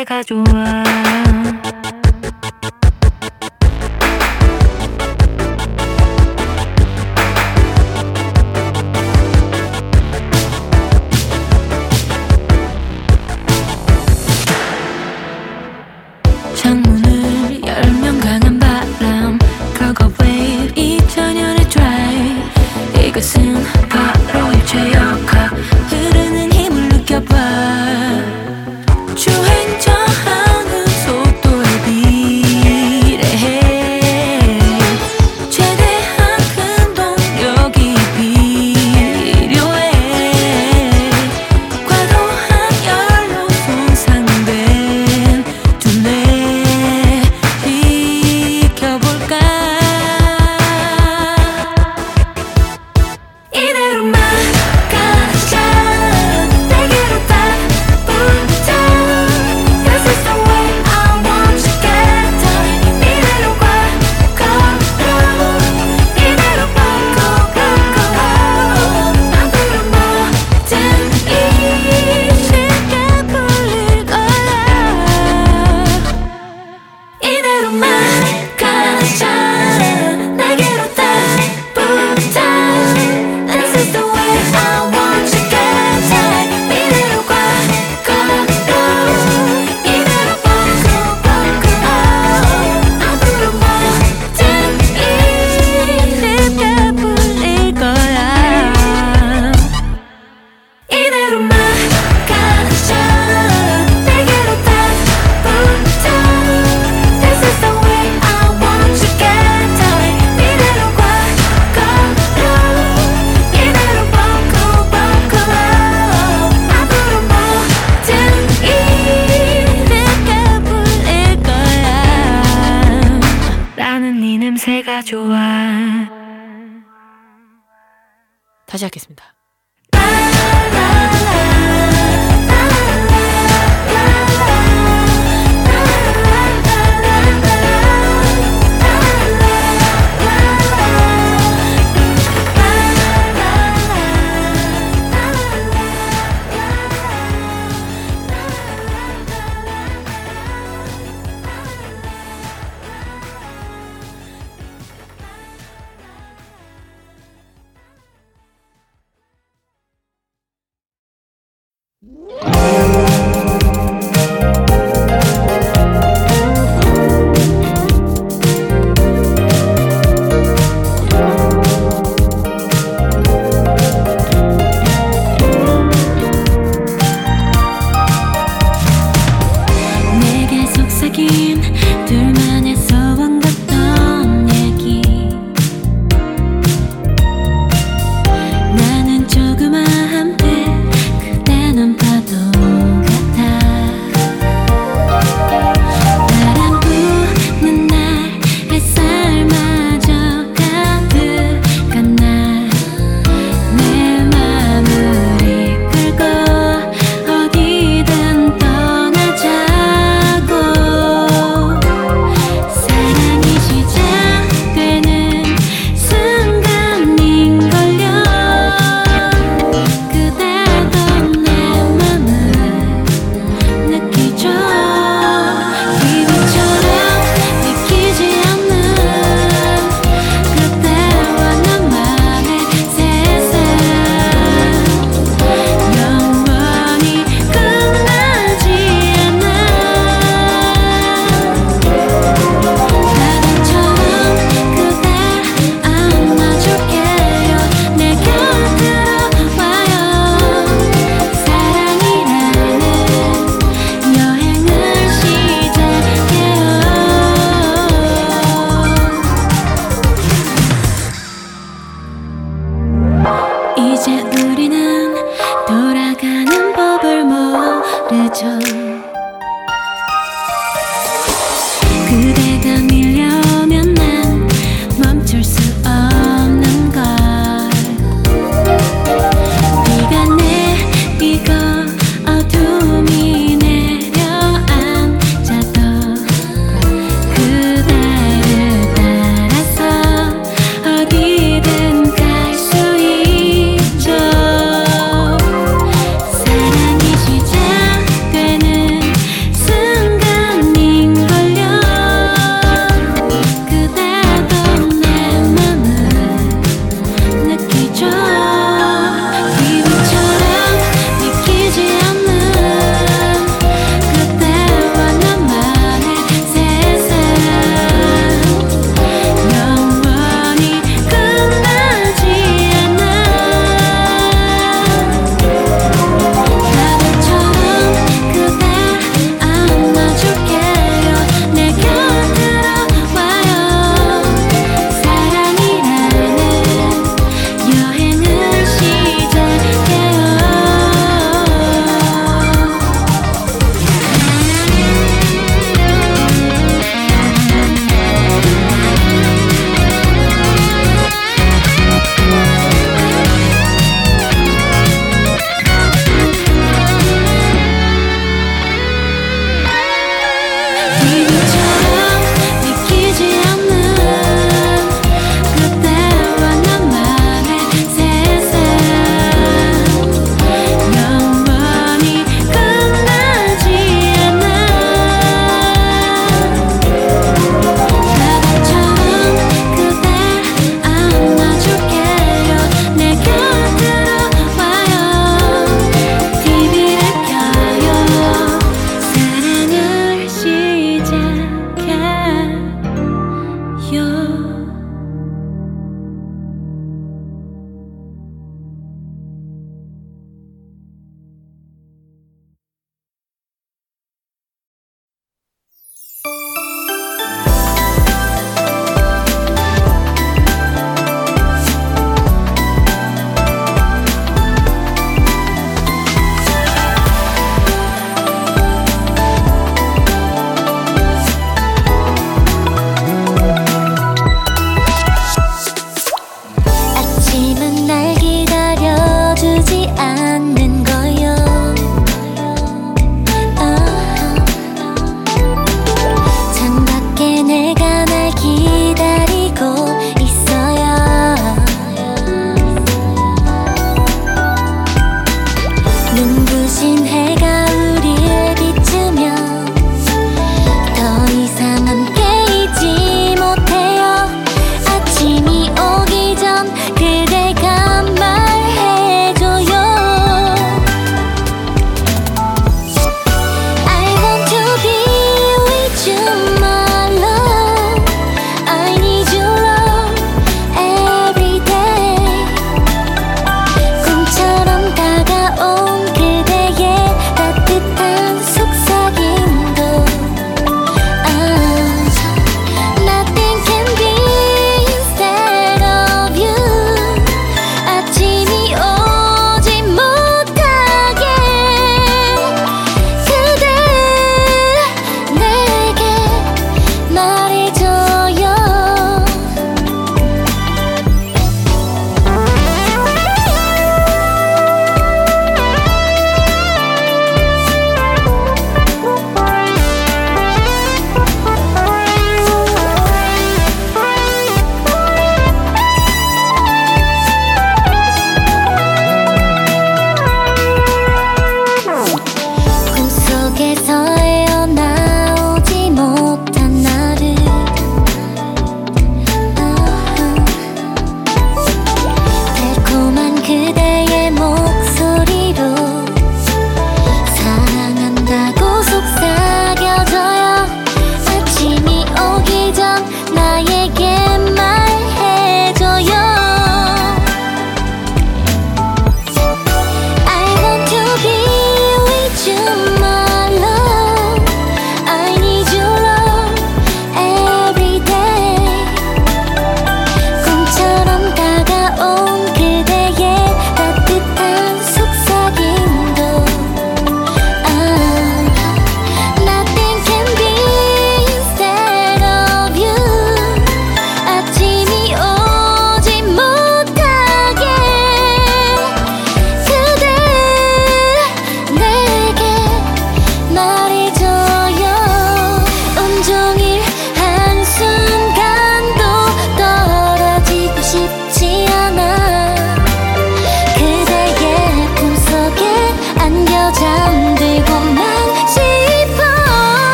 내가 좋아.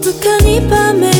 ずかに場面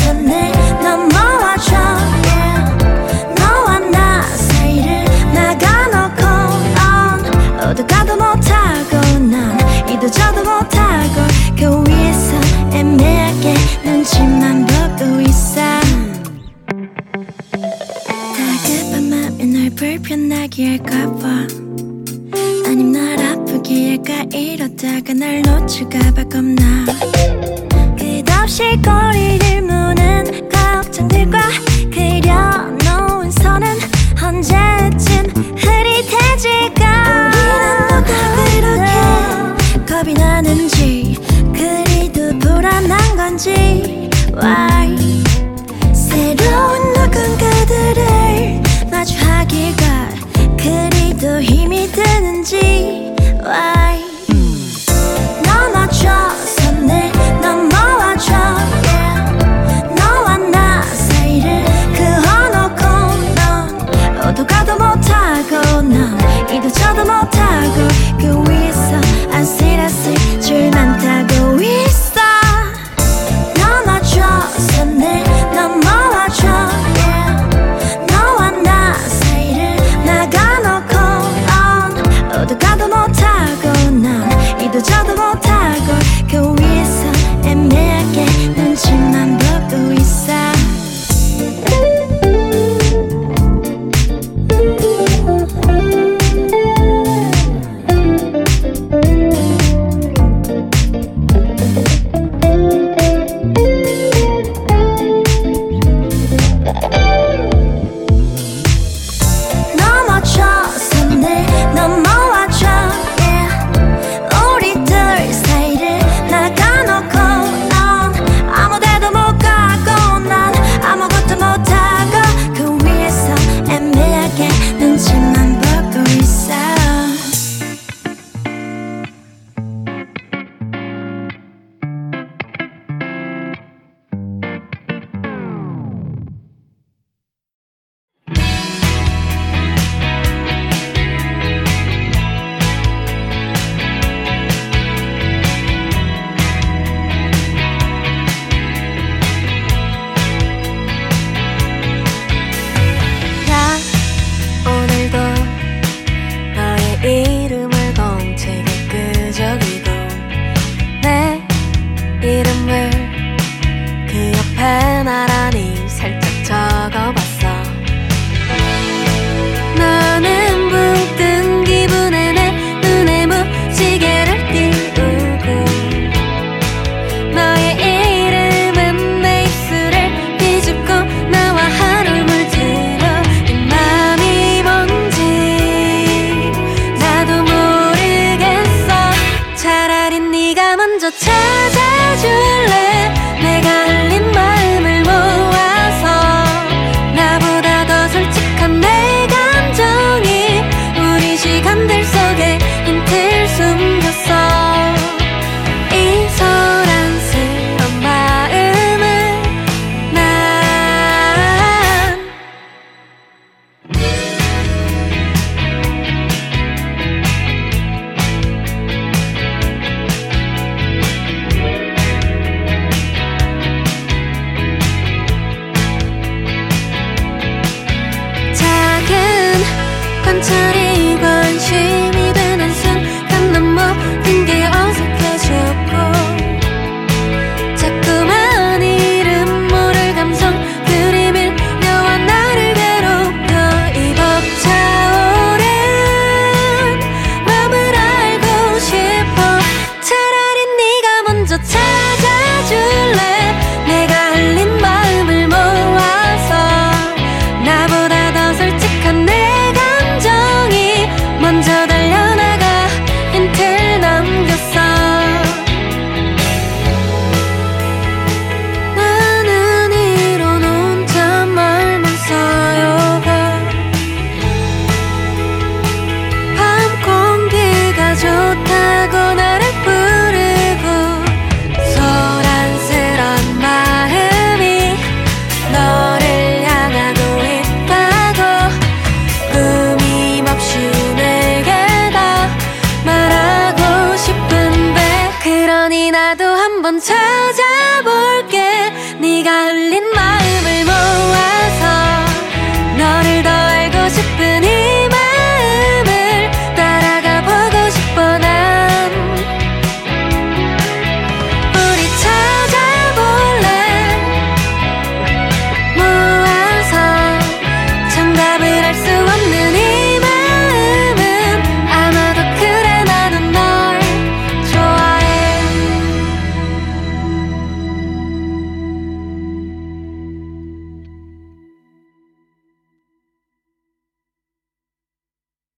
send